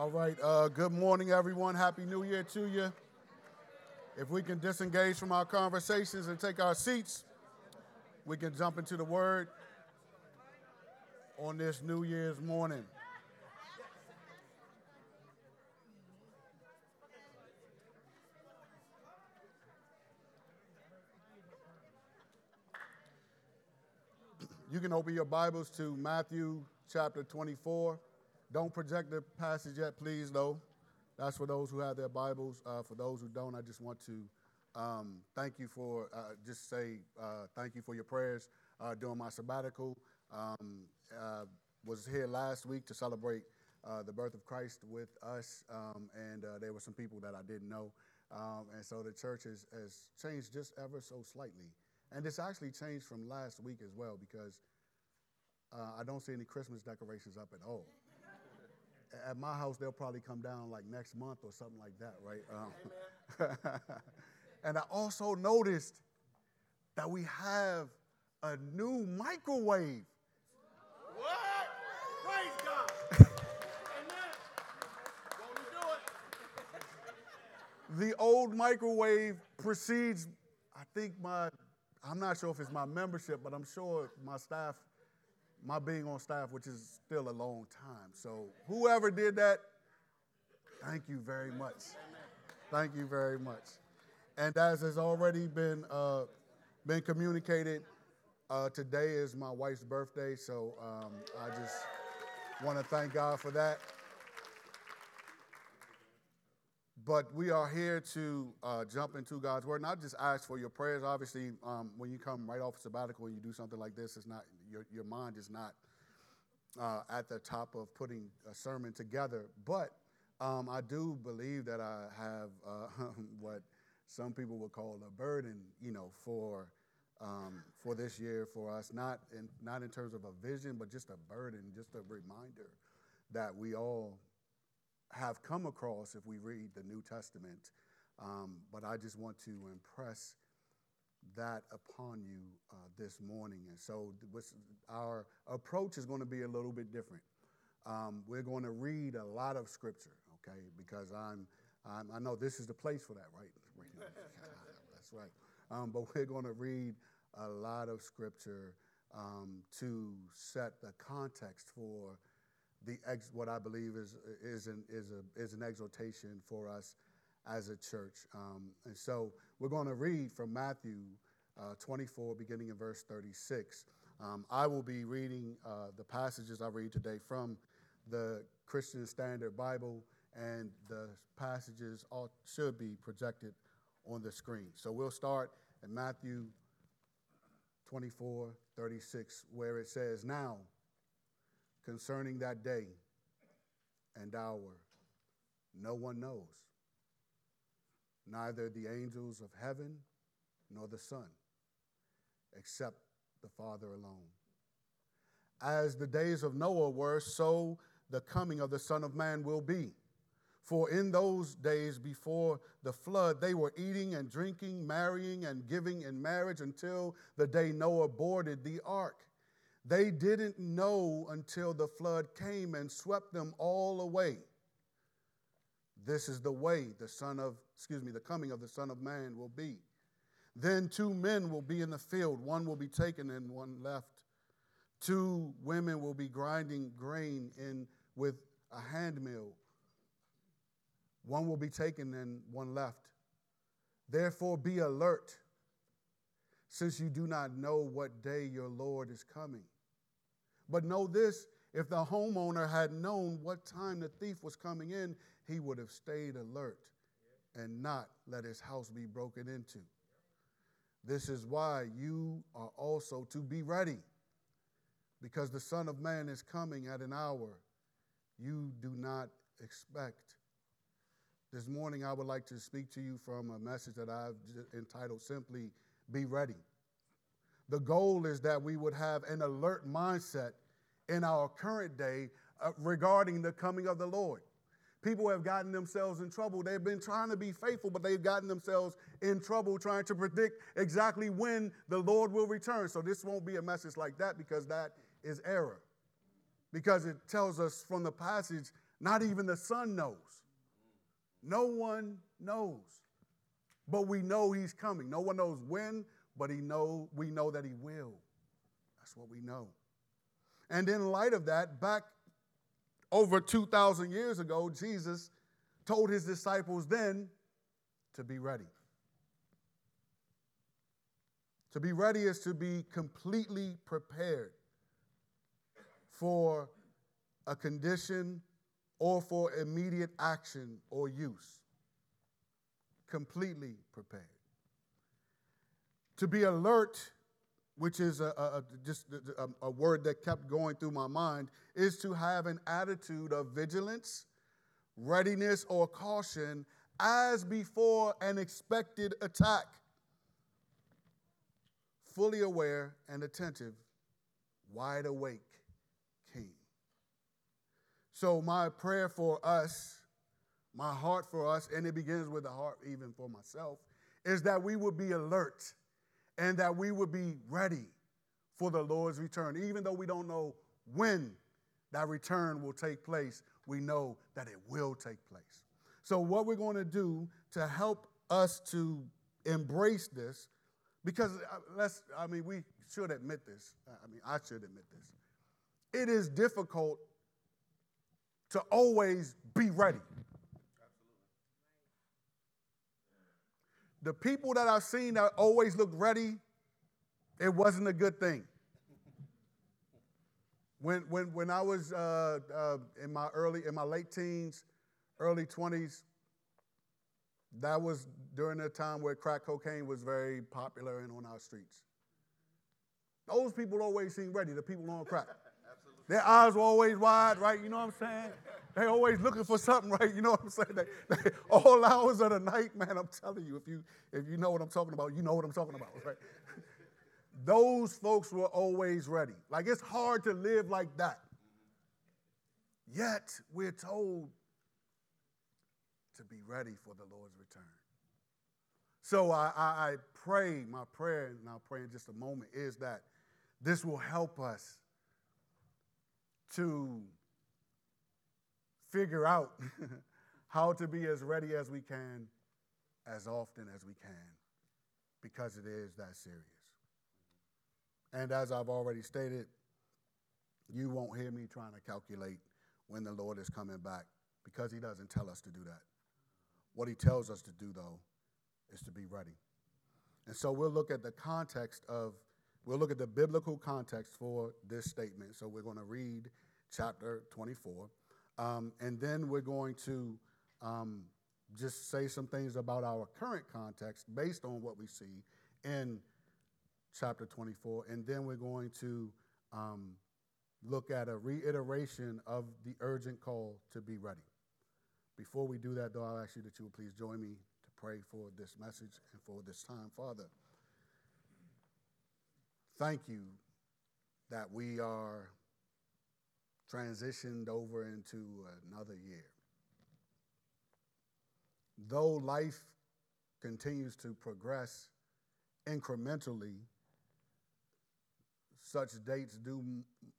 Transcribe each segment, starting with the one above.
All right. Uh, good morning, everyone. Happy New Year to you. If we can disengage from our conversations and take our seats, we can jump into the Word on this New Year's morning. You can open your Bibles to Matthew chapter 24. Don't project the passage yet, please, though. That's for those who have their Bibles. Uh, for those who don't, I just want to um, thank you for, uh, just say uh, thank you for your prayers uh, during my sabbatical. Um, uh, was here last week to celebrate uh, the birth of Christ with us, um, and there were some people that I didn't know. Um, and so the church has, has changed just ever so slightly. And it's actually changed from last week as well because I don't see any Christmas decorations up at all. At my house, they'll probably come down like next month or something like that, right? Um, and I also noticed that we have a new microwave. What? Praise God. The old microwave precedes, I think my I'm not sure if it's my membership, but I'm sure my staff, my being on staff, which is still a long time. So whoever did that, thank you very much. Thank you very much. And as has already been uh, been communicated, uh, today is my wife's birthday, so um, I just want to thank God for that. But we are here to uh, jump into God's word, not just ask for your prayers. Obviously, um, when you come right off sabbatical and you do something like this, it's not your, your mind is not uh, at the top of putting a sermon together. But um, I do believe that I have uh, what some people would call a burden, you know, for um, for this year for us. Not in not in terms of a vision, but just a burden, just a reminder that we all have come across if we read the New Testament. Um, but I just want to impress that upon you uh, this morning. And so our approach is going to be a little bit different. Um, we're going to read a lot of scripture, okay? Because I'm, I'm i know this is the place for that, right? That's right. Um, but we're going to read a lot of scripture um, to set the context for the ex, what I believe is, is, an, is, a, is an exhortation for us as a church. Um, and so we're going to read from Matthew uh, 24, beginning in verse 36. Um, I will be reading uh, the passages I read today from the Christian Standard Bible, and the passages all should be projected on the screen. So we'll start in Matthew 24, 36, where it says, Now, concerning that day and hour, no one knows, neither the angels of heaven nor the Son, except the Father alone. As the days of Noah were, so the coming of the Son of Man will be. For in those days before the flood, they were eating and drinking, marrying and giving in marriage until the day Noah boarded the ark they didn't know until the flood came and swept them all away. This is the way the son of, excuse me, the coming of the Son of Man will be. Then two men will be in the field, one will be taken and one left. Two women will be grinding grain in with a hand mill. One will be taken and one left. Therefore, be alert since you do not know what day your Lord is coming. But know this if the homeowner had known what time the thief was coming in, he would have stayed alert and not let his house be broken into. This is why you are also to be ready, because the Son of Man is coming at an hour you do not expect. This morning, I would like to speak to you from a message that I've entitled simply be ready. The goal is that we would have an alert mindset in our current day uh, regarding the coming of the Lord. People have gotten themselves in trouble. They've been trying to be faithful, but they've gotten themselves in trouble trying to predict exactly when the Lord will return. So, this won't be a message like that because that is error. Because it tells us from the passage Not even the Son knows. No one knows. But we know he's coming. No one knows when, but he know we know that he will. That's what we know. And in light of that, back over 2,000 years ago, Jesus told his disciples then to be ready. To be ready is to be completely prepared for a condition or for immediate action or use. Completely prepared. To be alert, which is a, a, just a, um, a word that kept going through my mind, is to have an attitude of vigilance, readiness, or caution as before an expected attack. Fully aware and attentive, wide awake king. So, my prayer for us, my heart for us, and it begins with the heart even for myself, is that we would be alert and that we would be ready for the Lord's return. Even though we don't know when that return will take place, we know that it will take place. So, what we're going to do to help us to embrace this, because uh, let's, I mean, we should admit this. I mean, I should admit this. It is difficult to always be ready. The people that I've seen that always look ready, it wasn't a good thing. When, when, when I was uh, uh, in my early, in my late teens, early 20s, that was during a time where crack cocaine was very popular and on our streets. Those people always seem ready, the people on crack. Their eyes were always wide, right? You know what I'm saying? They always looking for something, right? You know what I'm saying? They, they, all hours of the night, man. I'm telling you, if you if you know what I'm talking about, you know what I'm talking about, right? Those folks were always ready. Like it's hard to live like that. Yet we're told to be ready for the Lord's return. So I, I, I pray, my prayer, and I'll pray in just a moment, is that this will help us to figure out how to be as ready as we can, as often as we can, because it is that serious. And as I've already stated, you won't hear me trying to calculate when the Lord is coming back because He doesn't tell us to do that. What He tells us to do, though, is to be ready. And so we'll look at the context of, we'll look at the biblical context for this statement. So we're going to read chapter 24. Um, and then we're going to um, just say some things about our current context based on what we see in chapter 24. And then we're going to um, look at a reiteration of the urgent call to be ready. Before we do that, though, I'll ask you that you will please join me to pray for this message and for this time. Father, thank you that we are transitioned over into another year. Though life continues to progress incrementally, such dates do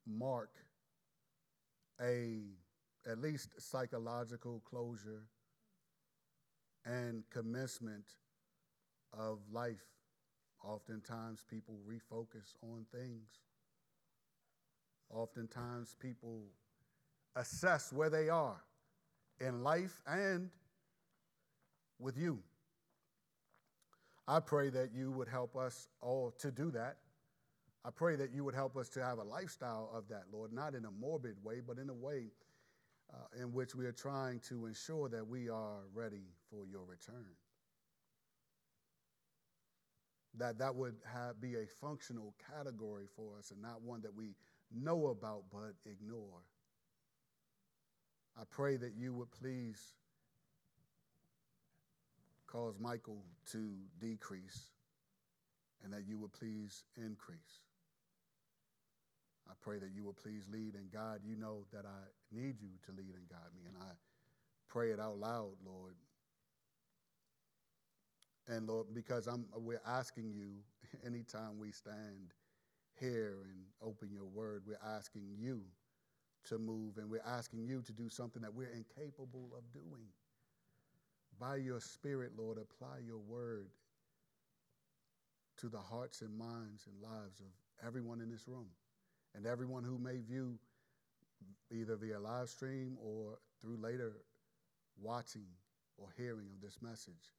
mark a at least psychological closure and commencement of life. Oftentimes, people refocus on things Oftentimes, people assess where they are in life and with you. I pray that you would help us all to do that. I pray that you would help us to have a lifestyle of that, Lord, not in a morbid way, but in a way uh, in which we are trying to ensure that we are ready for your return. That that would have, be a functional category for us and not one that we know about but ignore. I pray that you would please cause Michael to decrease and that you would please increase. I pray that you would please lead and guide. You know that I need you to lead and guide me, and I pray it out loud, Lord. And Lord, because I'm, we're asking you anytime we stand hear and open your word, we're asking you to move, and we're asking you to do something that we're incapable of doing. By your Spirit, Lord, apply your word to the hearts and minds and lives of everyone in this room and everyone who may view either via live stream or through later watching or hearing of this message.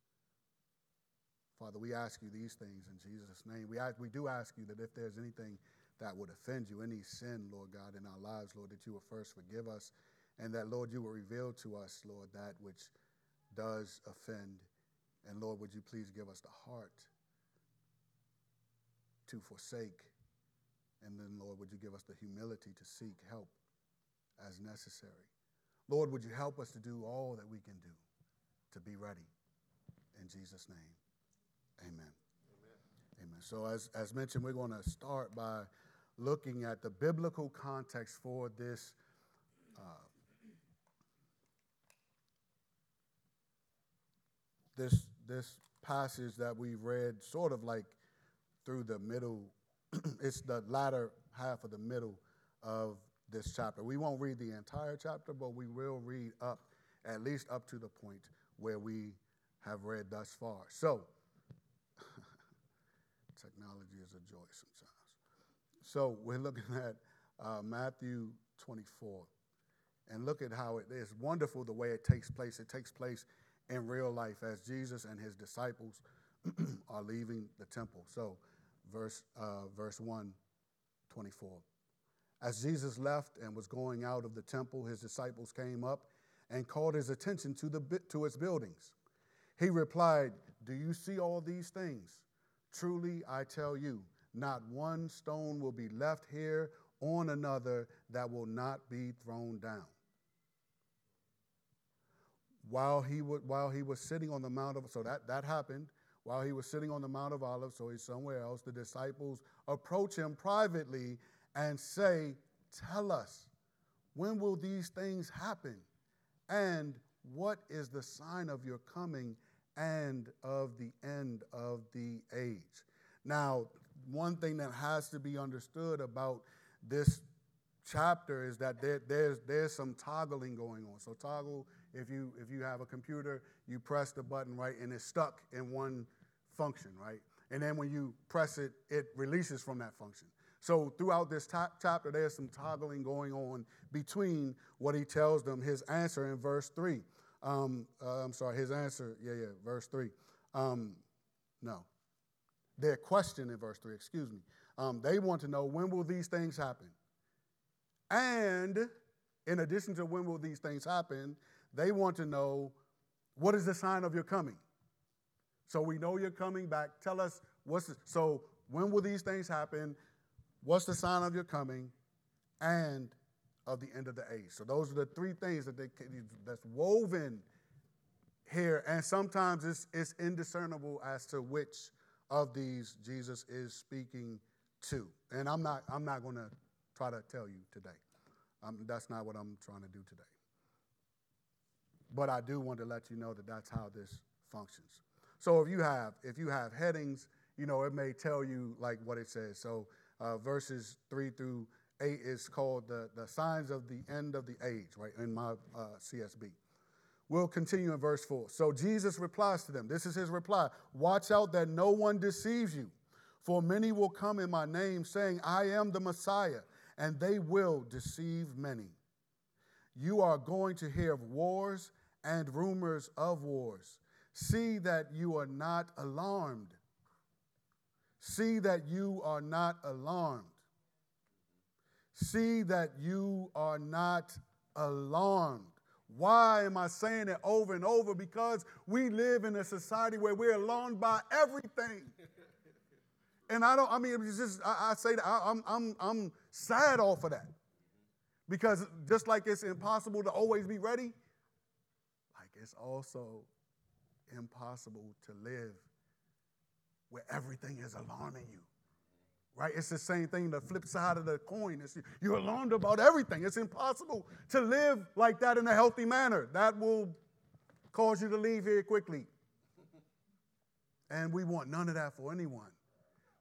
Father, we ask you these things in Jesus' name. We, ask, we do ask you that if there's anything that would offend you, any sin, Lord God, in our lives, Lord, that you will first forgive us, and that, Lord, you will reveal to us, Lord, that which does offend. And, Lord, would you please give us the heart to forsake? And then, Lord, would you give us the humility to seek help as necessary? Lord, would you help us to do all that we can do to be ready? In Jesus' name, amen. Amen. So, as, as mentioned, we're going to start by looking at the biblical context for this. Uh, this this passage that we've read sort of like through the middle it's the latter half of the middle of this chapter we won't read the entire chapter but we will read up at least up to the point where we have read thus far so technology is a joy sometimes so we're looking at uh, Matthew 24. And look at how it is wonderful the way it takes place. It takes place in real life as Jesus and his disciples are leaving the temple. So, verse, uh, verse 1, 24. As Jesus left and was going out of the temple, his disciples came up and called his attention to, the, to its buildings. He replied, Do you see all these things? Truly, I tell you, not one stone will be left here on another that will not be thrown down. While he, while he was sitting on the Mount of, so that, that happened, while he was sitting on the Mount of Olives, so he's somewhere else, the disciples approach him privately and say, Tell us, when will these things happen? And what is the sign of your coming and of the end of the age? Now, one thing that has to be understood about this chapter is that there, there's, there's some toggling going on. So toggle, if you, if you have a computer, you press the button, right, and it's stuck in one function, right? And then when you press it, it releases from that function. So throughout this chapter, there's some toggling going on between what he tells them, his answer in verse 3. Um, uh, I'm sorry, his answer, yeah, yeah, verse 3. Um, no, their question in verse 3, excuse me. Um, they want to know when will these things happen? And in addition to when will these things happen, they want to know what is the sign of your coming? So we know you're coming back. Tell us what's the, so when will these things happen? What's the sign of your coming? And of the end of the age. So those are the three things that they, that's woven here, and sometimes it's, it's indiscernible as to which of these Jesus is speaking to. And I'm not, I'm not going to try to tell you today. Um, that's not what I'm trying to do today. But I do want to let you know that that's how this functions. So if you have, if you have headings, you know, it may tell you like what it says. So uh, verses three through eight is called the, the signs of the end of the age, right, in my uh, CSB. We'll continue in verse 4. So Jesus replies to them. This is his reply Watch out that no one deceives you, for many will come in my name, saying, I am the Messiah, and they will deceive many. You are going to hear of wars and rumors of wars. See that you are not alarmed. See that you are not alarmed. See that you are not alarmed. Why am I saying it over and over? Because we live in a society where we're alarmed by everything. and I don't, I mean, it's just, I, I say that I, I'm, I'm, I'm sad off of that. Because just like it's impossible to always be ready, like it's also impossible to live where everything is alarming you right? It's the same thing, the flip side of the coin. It's, you're alarmed about everything. It's impossible to live like that in a healthy manner. That will cause you to leave here quickly. And we want none of that for anyone.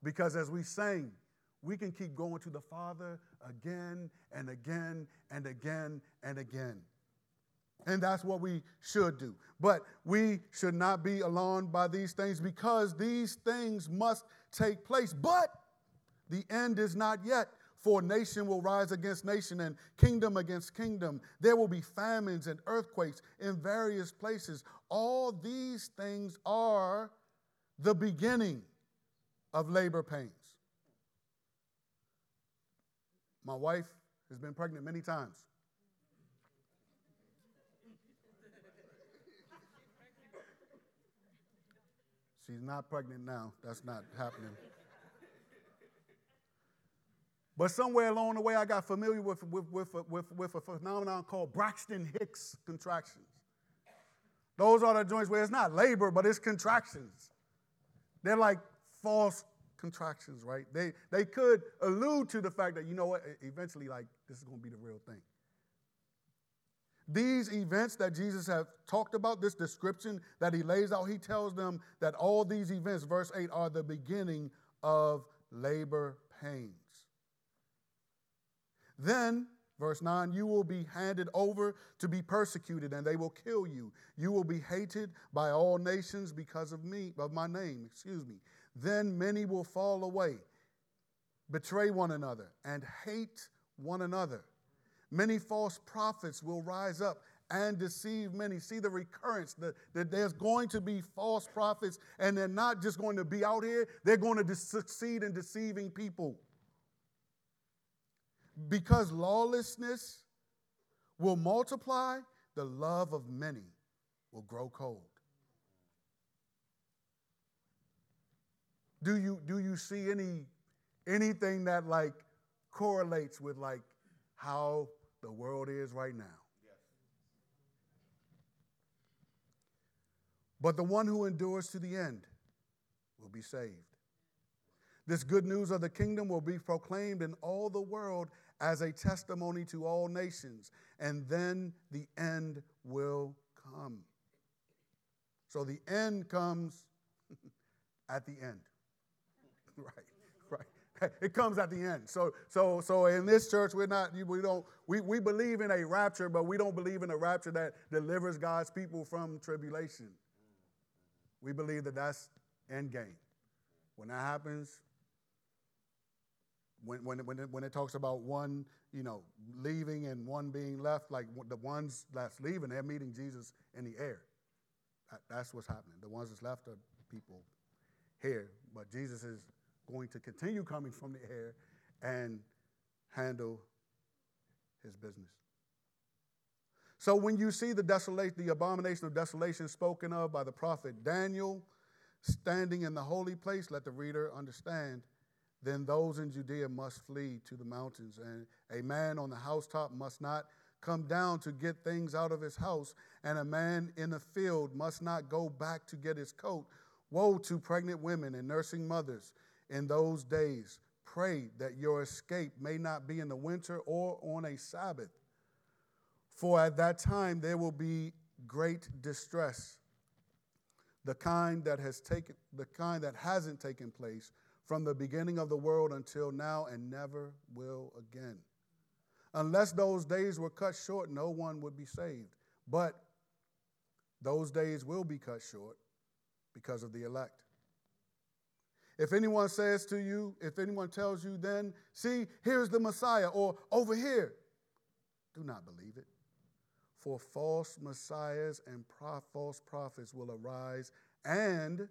Because as we sang, we can keep going to the Father again and again and again and again. And that's what we should do. But we should not be alarmed by these things because these things must take place. But the end is not yet. For nation will rise against nation and kingdom against kingdom. There will be famines and earthquakes in various places. All these things are the beginning of labor pains. My wife has been pregnant many times. She's not pregnant now. That's not happening. But somewhere along the way, I got familiar with, with, with, with, with a phenomenon called Braxton Hicks contractions. Those are the joints where it's not labor, but it's contractions. They're like false contractions, right? They, they could allude to the fact that, you know what, eventually, like, this is going to be the real thing. These events that Jesus has talked about, this description that he lays out, he tells them that all these events, verse 8, are the beginning of labor pains. Then, verse 9, you will be handed over to be persecuted, and they will kill you. You will be hated by all nations because of me, of my name, excuse me. Then many will fall away, betray one another, and hate one another. Many false prophets will rise up and deceive many. See the recurrence that, that there's going to be false prophets, and they're not just going to be out here, they're going to succeed in deceiving people. Because lawlessness will multiply, the love of many will grow cold. Do you, do you see any anything that like correlates with like how the world is right now. But the one who endures to the end will be saved. This good news of the kingdom will be proclaimed in all the world as a testimony to all nations, and then the end will come. So the end comes at the end. right right. it comes at the end. So, so, so in this church, we're not, we don't, we, we believe in a rapture, but we don't believe in a rapture that delivers God's people from tribulation. We believe that that's end game. When that happens, when, when, when, it, when it talks about one, you know, leaving and one being left, like the ones that's leaving, they're meeting Jesus in the air. That, that's what's happening. The ones that's left are people here, but Jesus is going to continue coming from the air and handle his business. So when you see the desolation, the abomination of desolation spoken of by the prophet Daniel standing in the holy place, let the reader understand, then those in Judea must flee to the mountains. And a man on the housetop must not come down to get things out of his house, and a man in the field must not go back to get his coat. Woe to pregnant women and nursing mothers in those days. Pray that your escape may not be in the winter or on a Sabbath. For at that time there will be great distress, the kind that has taken the kind that hasn't taken place from the beginning of the world until now and never will again. Unless those days were cut short, no one would be saved. But those days will be cut short because of the elect. If anyone says to you, if anyone tells you, then, see, here's the Messiah, or over here, do not believe it. For false messiahs and false prophets will arise and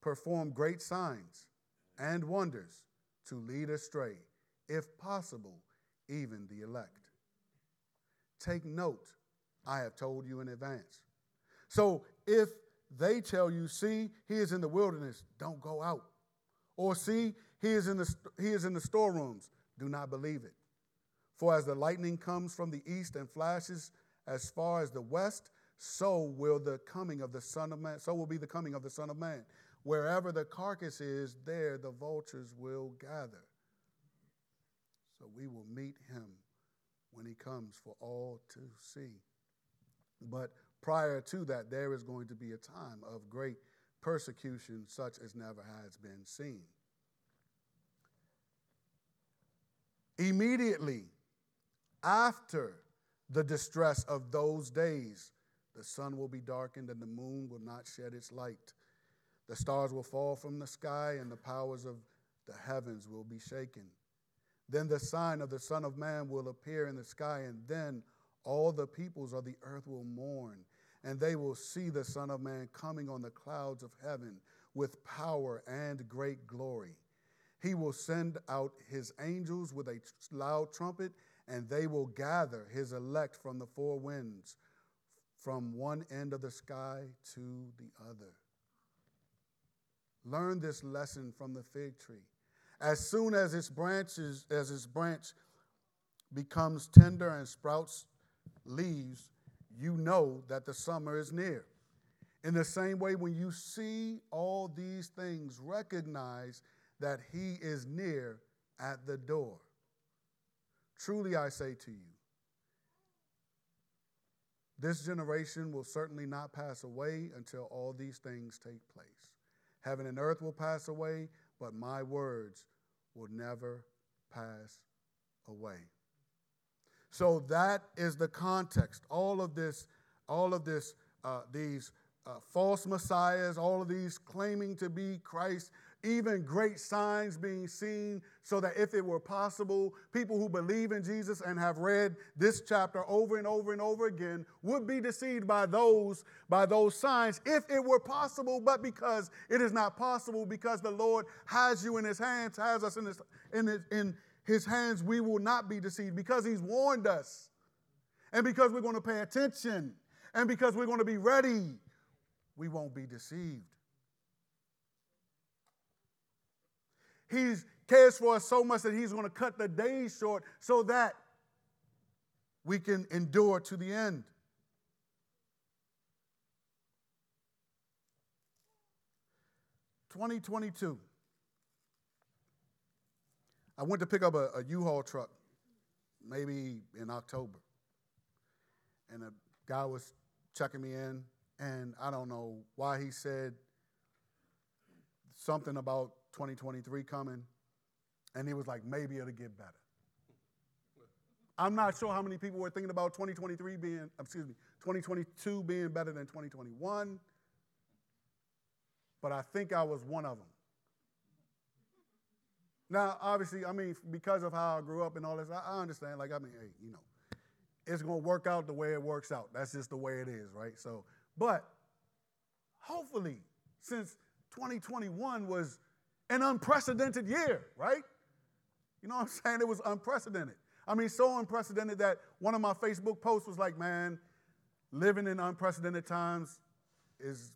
perform great signs and wonders to lead astray, if possible, even the elect. Take note, I have told you in advance. So if they tell you, see, he is in the wilderness, don't go out. Or see, he is in the, he is in the storerooms. Do not believe it. For as the lightning comes from the east and flashes as far as the west, so will the coming of the Son of Man, so will be the coming of the Son of Man. Wherever the carcass is, there the vultures will gather. So we will meet him when he comes for all to see. But prior to that, there is going to be a time of great persecution such as never has been seen. Immediately after the distress of those days, the sun will be darkened and the moon will not shed its light. The stars will fall from the sky and the powers of the heavens will be shaken. Then the sign of the Son of Man will appear in the sky, and then all the peoples of the earth will mourn, and they will see the Son of Man coming on the clouds of heaven with power and great glory. He will send out his angels with a loud trumpet, and they will gather his elect from the four winds, from one end of the sky to the other. Learn this lesson from the fig tree. As soon as its branches, as its branch becomes tender and sprouts leaves, you know that the summer is near. In the same way, when you see all these things, recognize that he is near at the door. Truly, I say to you, this generation will certainly not pass away until all these things take place. Heaven and earth will pass away, but my words will never pass away. So that is the context. All of this, all of this, uh, these uh, false messiahs, all of these claiming to be Christ, even great signs being seen, so that if it were possible, people who believe in Jesus and have read this chapter over and over and over again would be deceived by those by those signs if it were possible, but because it is not possible, because the Lord has you in his hands, has us in his in his, in his hands, we will not be deceived because he's warned us. And because we're going to pay attention and because we're going to be ready, we won't be deceived. He cares for us so much that He's going to cut the days short so that we can endure to the end. Twenty twenty two. I went to pick up a a U-Haul truck, maybe in October, and a guy was checking me in, and I don't know why he said something about 2023 coming, and he was like, maybe it'll get better. I'm not sure how many people were thinking about 2023 being, excuse me, 2022 being better than 2021, but I think I was one of them. Now, obviously, I mean, because of how I grew up and all this, I, understand. Like, I mean, hey, you know, it's going to work out the way it works out. That's just the way it is, right? So, but hopefully, since 2021 was an unprecedented year, right? You know what I'm saying? It was unprecedented. I mean, so unprecedented that one of my Facebook posts was like, man, living in unprecedented times is,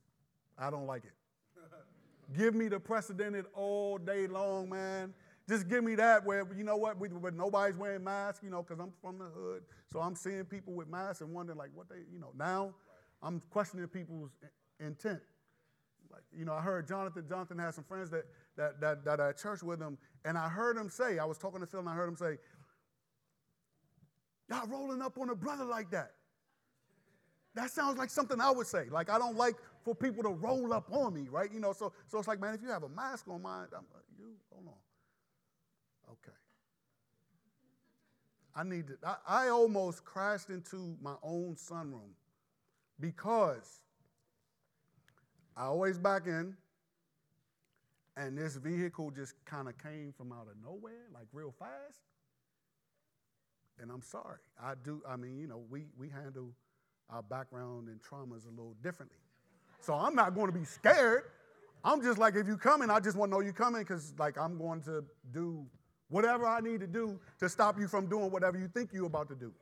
I don't like it. give me the precedented all day long, man. Just give me that where, you know what, we, where nobody's wearing masks, you know, because I'm from the hood. So I'm seeing people with masks and wondering, like, what they, you know, now I'm questioning people's intent. Like, you know, I heard Jonathan, Jonathan has some friends that that, that, that I church with him, and I heard him say, I was talking to Phil, and I heard him say, Y'all rolling up on a brother like that. That sounds like something I would say. Like, I don't like for people to roll up on me, right? You know, so, so it's like, man, if you have a mask on, mine, I'm you, hold on. Okay. I need to, I, I almost crashed into my own sunroom because I always back in, and this vehicle just kind of came from out of nowhere, like real fast. And I'm sorry. I do, I mean, you know, we, we handle our background and traumas a little differently. So I'm not going to be scared. I'm just like, if you coming, I just want to know you coming because, like, I'm going to do whatever I need to do to stop you from doing whatever you think you're about to do.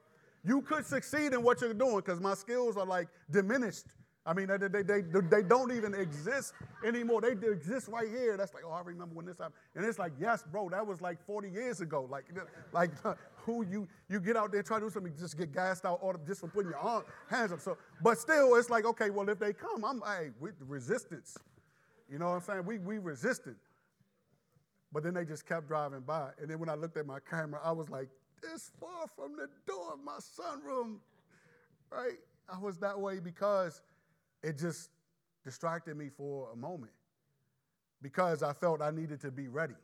You could succeed in what you're doing because my skills are like diminished I mean, they, they, they, they don't even exist anymore. They exist right here. That's like, oh, I remember when this happened. And it's like, yes, bro, that was like 40 years ago. Like, like who you you get out there try to do something, just get gassed out or just for putting your arm, hands up. So, but still, it's like, okay, well, if they come, I'm hey, with resistance. You know what I'm saying? We we resisted. But then they just kept driving by. And then when I looked at my camera, I was like, this far from the door of my sunroom. Right? I was that way because it just distracted me for a moment because I felt I needed to be ready.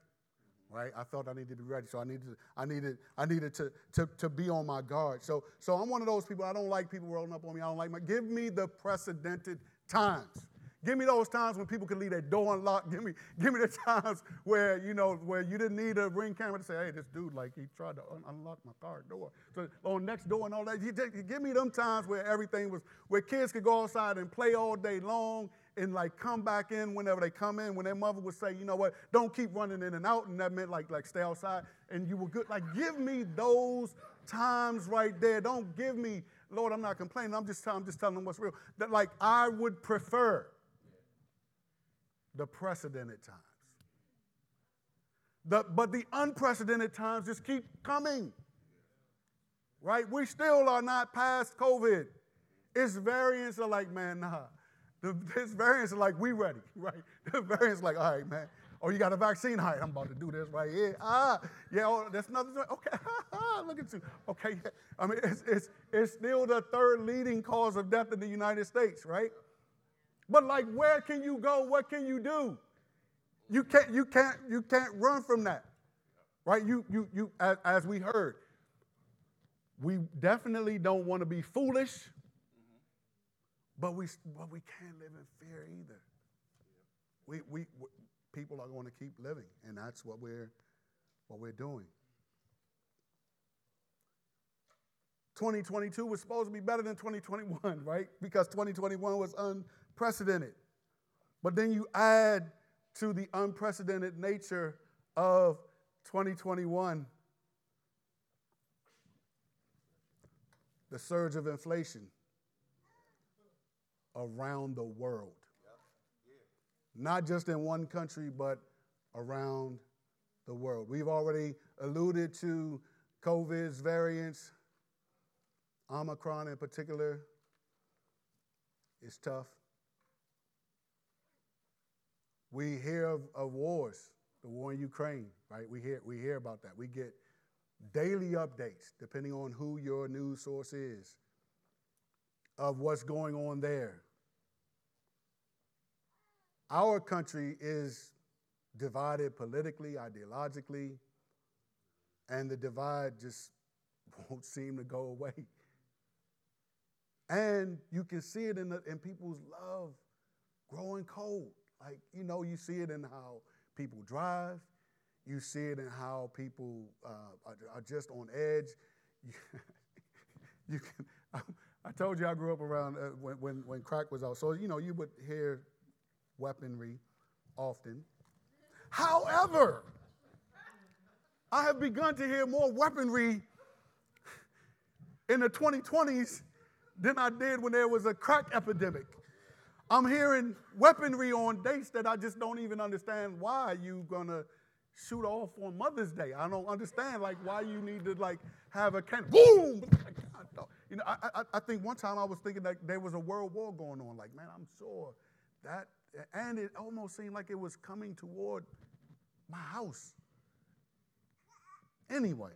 right? I felt I needed to be ready, so I needed, I needed, I needed to, to, to be on my guard. So, so I'm one of those people. I don't like people rolling up on me. I don't like my. Give me the precedented times. Give me those times when people can leave their door unlocked. Give me, give me the times where you know where you didn't need a ring camera to say, "Hey, this dude like he tried to un- unlock my car door." So on Nextdoor and all that. You just, give me them times where everything was where kids could go outside and play all day long and like come back in whenever they come in. When their mother would say, "You know what? Don't keep running in and out," and that meant like like stay outside, and you were good. Like give me those times right there. Don't give me, Lord. I'm not complaining. I'm just I'm just telling them what's real. That like I would prefer the precedented times. The, but the unprecedented times just keep coming. Right? We still are not past COVID. Its variants are like, man, nah. The, this variants are like, we ready, right? The variants like, all right, man. Oh, you got a vaccine? All right, I'm about to do this right here. Ah, yeah, oh, that's nothing. Okay, look at you. Okay, I mean, it's, it's, it's still the third leading cause of death in the United States, right? But like, where can you go? What can you do? You can't, you can't, you can't run from that. Right? You, you, you, as, as we heard, we definitely don't want to be foolish, but we, but we can't live in fear either. We, we, we people are going to keep living, and that's what we're, what we're doing. 2022 was supposed to be better than 2021, right? Because 2021 was unprecedented. But then you add to the unprecedented nature of 2021 the surge of inflation around the world. Not just in one country, but around the world. We've already alluded to COVID's variants, Omicron in particular. Is tough. We hear of, of wars, the war in Ukraine, right? We hear, we hear about that. We get daily updates, depending on who your news source is, of what's going on there. Our country is divided politically, ideologically, and the divide just won't seem to go away. And you can see it in, the, in people's love growing cold. Like, you know, you see it in how people drive, you see it in how people uh, are, are, just on edge. you can, I, I, told you I grew up around uh, when, when, when crack was out. So, you know, you would hear weaponry often. However, I have begun to hear more weaponry in the 2020s than I did when there was a crack epidemic. I'm hearing weaponry on dates that I just don't even understand why you gonna shoot off on Mother's Day. I don't understand like why you need to like have a cannon. Boom! You know, I, I, I think one time I was thinking that there was a world war going on. Like, man, I'm sure that, and it almost seemed like it was coming toward my house. Anyway,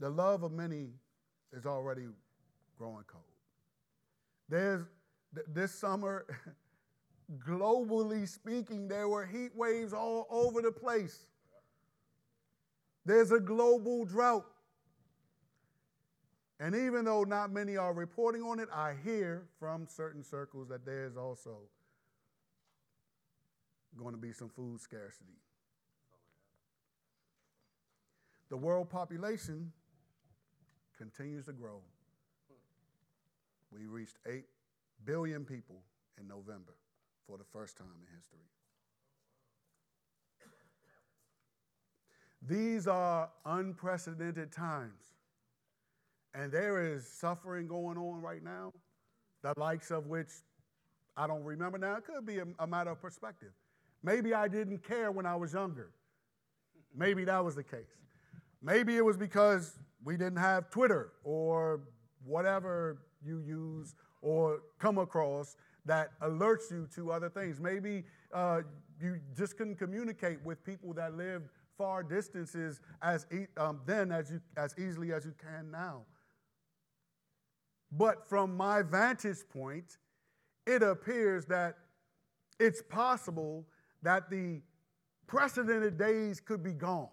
the love of many is already growing cold. There's this summer, globally speaking, there were heat waves all over the place. There's a global drought. And even though not many are reporting on it, I hear from certain circles that there's also going to be some food scarcity. The world population continues to grow. We reached 8 billion people in November for the first time in history. These are unprecedented times. And there is suffering going on right now, the likes of which I don't remember now. It could be a, a matter of perspective. Maybe I didn't care when I was younger. Maybe that was the case. Maybe it was because we didn't have Twitter or whatever you use or come across that alerts you to other things. Maybe uh, you just couldn't communicate with people that lived far distances as e- um, then as you as easily as you can now. But from my vantage point, it appears that it's possible that the precedented days could be gone.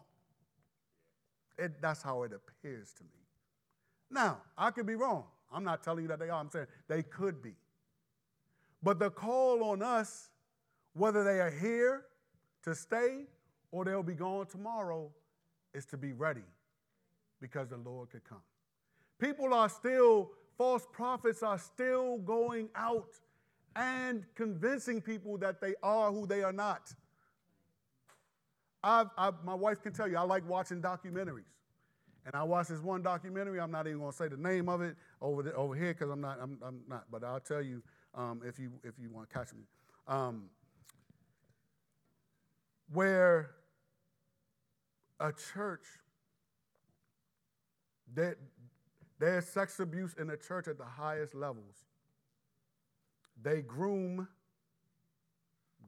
It, that's how it appears to me. Now, I could be wrong. I'm not telling you that they are. I'm saying they could be. But the call on us, whether they are here to stay or they'll be gone tomorrow, is to be ready because the Lord could come. People are still, false prophets are still going out and convincing people that they are who they are not. I've, I've, my wife can tell you, I like watching documentaries. And I watched this one documentary. I'm not even going to say the name of it over, the, over here because I'm not, I'm, I'm, not. But I'll tell you um, if you, if you want to catch me. Um, where a church, that there's sex abuse in the church at the highest levels. They groom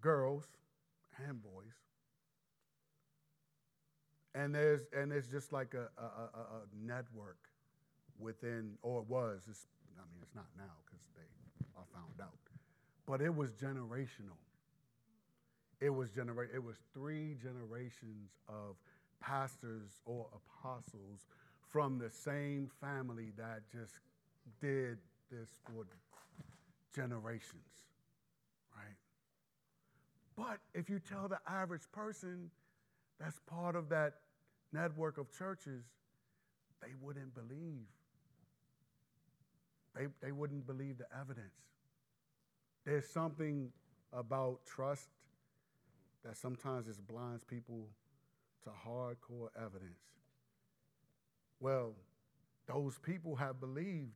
girls and boys and there's and it's just like a, a, a, a network within, or it was. It's, I mean, it's not now because they are found out, but it was generational. It was genera- It was three generations of pastors or apostles from the same family that just did this for generations, right? But if you tell the average person that's part of that network of churches, they wouldn't believe. They, they wouldn't believe the evidence. There's something about trust that sometimes just blinds people to hardcore evidence. Well, those people have believed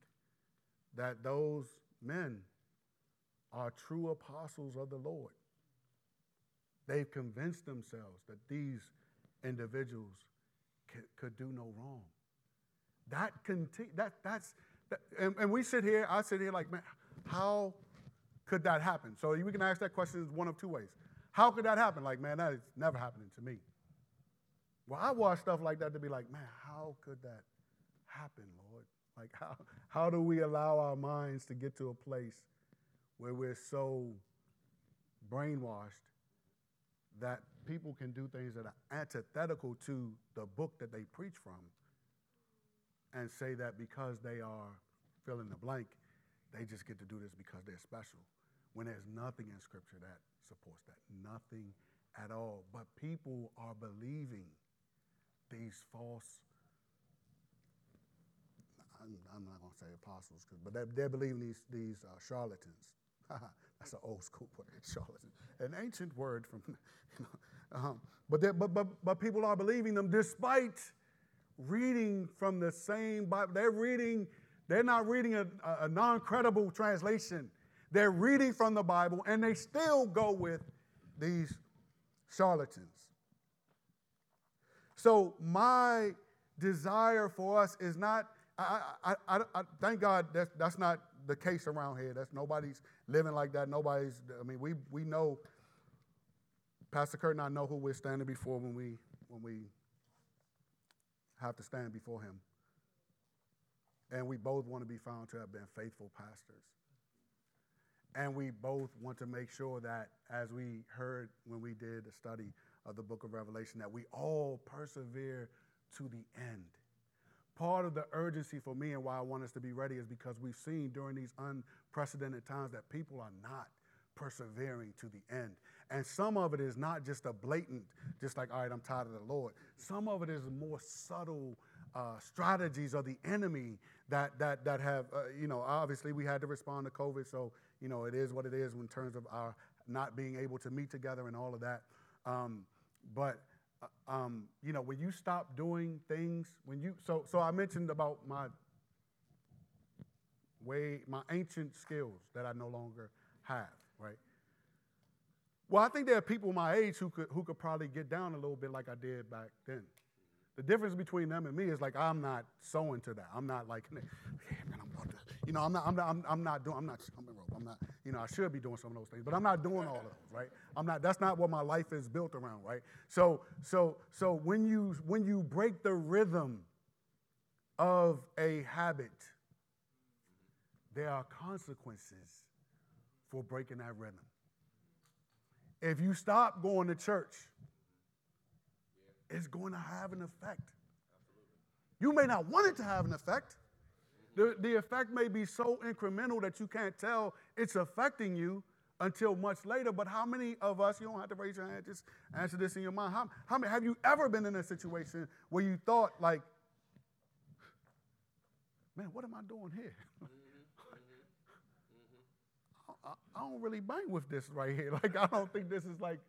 that those men are true apostles of the Lord. They've convinced themselves that these individuals could, could do no wrong. That conti- that that's that, and, and we sit here, I sit here like, man, how could that happen? So we can ask that question one of two ways. How could that happen? Like, man, that is never happening to me. Well, I watch stuff like that to be like, man, how could that happen, Lord? Like, how, how do we allow our minds to get to a place where we're so brainwashed that people can do things that are antithetical to the book that they preach from and say that because they are fill in the blank, they just get to do this because they're special. When there's nothing in Scripture that supports that, nothing at all. But people are believing these false. I'm, I'm not going to say apostles, but they're, they're, believing these, these uh, charlatans. That's an old school word, charlatan. An ancient word from, you know, um, but, but, but, but people are believing them despite reading from the same Bible. They're reading, they're not reading a, a non credible translation. They're reading from the Bible and they still go with these charlatans. So, my desire for us is not, I, I, I, I thank God that's, that's not the case around here. That's nobody's living like that. Nobody's, I mean, we, we know Pastor Kurt and I know who we're standing before when we when we have to stand before him. And we both want to be found to have been faithful pastors. And we both want to make sure that, as we heard when we did a study of the book of Revelation, that we all persevere to the end. Part of the urgency for me and why I want us to be ready is because we've seen during these unprecedented times that people are not persevering to the end. And some of it is not just a blatant, just like, all right, I'm tired of the Lord. Some of it is more subtle uh, strategies of the enemy that, that, that have, uh, you know, obviously we had to respond to COVID, so, you know, it is what it is in terms of our not being able to meet together and all of that. Um, but, um, you know, when you stop doing things, when you, so, so I mentioned about my way, my ancient skills that I no longer have, right? Well, I think there are people my age who could, who could probably get down a little bit like I did back then. The difference between them and me is like I'm not so into that. I'm not like, man, I'm about to, you know, I'm not, I'm not, I'm, I'm not doing, I'm not, I'm not, you know, I should be doing some of those things, but I'm not doing all of those, right? I'm not. That's not what my life is built around, right? So, so, so when you when you break the rhythm of a habit, there are consequences for breaking that rhythm. If you stop going to church it's going to have an effect. You may not want it to have an effect. The, the effect may be so incremental that you can't tell it's affecting you until much later. But how many of us, you don't have to raise your hand, just answer this in your mind. How, how many, have you ever been in a situation where you thought, like, man, what am I doing here? Mm-hmm, mm-hmm, mm-hmm. I, I don't really bang with this right here. Like, I don't think this is like,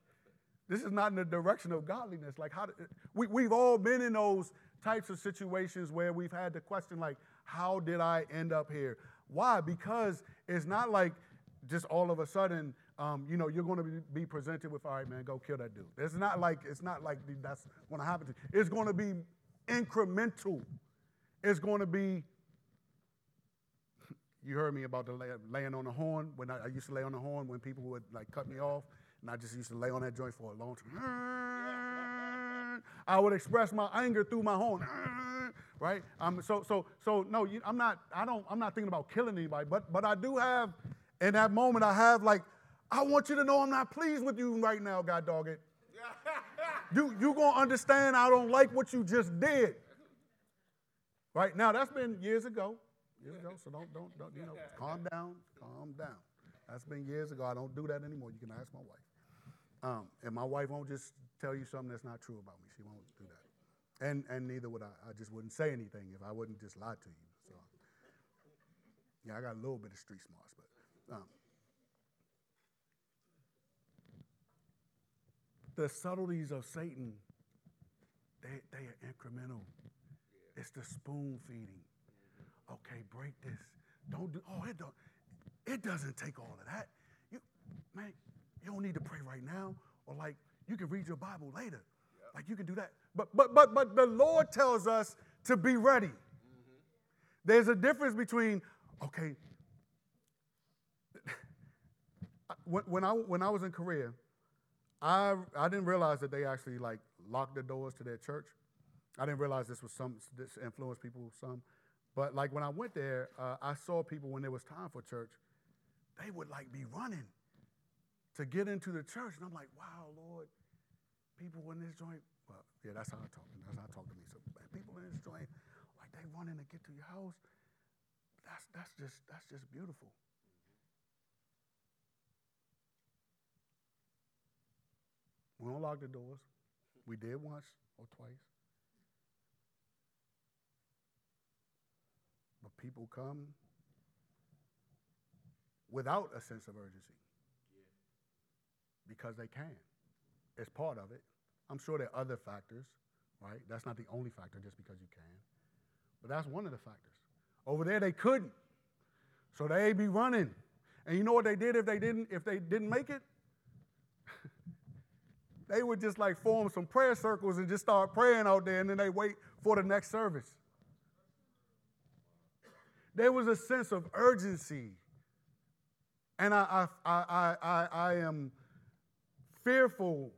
this is not in the direction of godliness. Like, how, we, we've all been in those types of situations where we've had to question, like, how did I end up here? Why? Because it's not like just all of a sudden, um, you know, you're going to be presented with, all right, man, go kill that dude. It's not like it's not like that's going to happen to you. It's going to be incremental. It's going to be you heard me about the lay, laying on the horn. When I, I, used to lay on the horn when people would like cut me off, and I just used to lay on that joint for a long time. I would express my anger through my horn, right? Um, so, so, so no, I'm not. I don't. I'm not thinking about killing anybody, but, but I do have, in that moment, I have like, I want you to know I'm not pleased with you right now, God dog it. you you gonna understand? I don't like what you just did. Right now, that's been years ago years ago. So don't, don't, don't, you know, calm down, calm down. That's been years ago. I don't do that anymore. You can ask my wife. Um, and my wife won't just tell you something that's not true about me. She won't do that. And, and neither would I. I just wouldn't say anything if I wouldn't just lie to you. So, yeah, I got a little bit of street smarts, but. Um, the subtleties of Satan, they, they are incremental. It's the spoon feeding okay, break this. Don't do, oh, it don't, it doesn't take all of that. You, man, you don't need to pray right now. Or like, you can read your Bible later. Like you can do that. But but but but the Lord tells us to be ready. Mm-hmm. There's a difference between, okay, when, when, I, when I was in Korea, I, I didn't realize that they actually like locked the doors to their church. I didn't realize this was some, this influenced people some. But like when I went there, uh, I saw people when there was time for church, they would like be running to get into the church. And I'm like, wow, Lord, people in this joint, well, yeah, that's how I talk. That's how I talk to me. So people in this joint, like they running to get to your house. That's that's just that's just beautiful. We don't lock the doors. We did once or twice. But people come without a sense of urgency because they can. It's part of it. I'm sure there are other factors, right? That's not the only factor just because you can. But that's one of the factors. Over there they couldn't. So they'd be running. And you know what they did if they didn't if they didn't make it? they would just like form some prayer circles and just start praying out there and then they wait for the next service. There was a sense of urgency. And I, I, I, I, I am fearful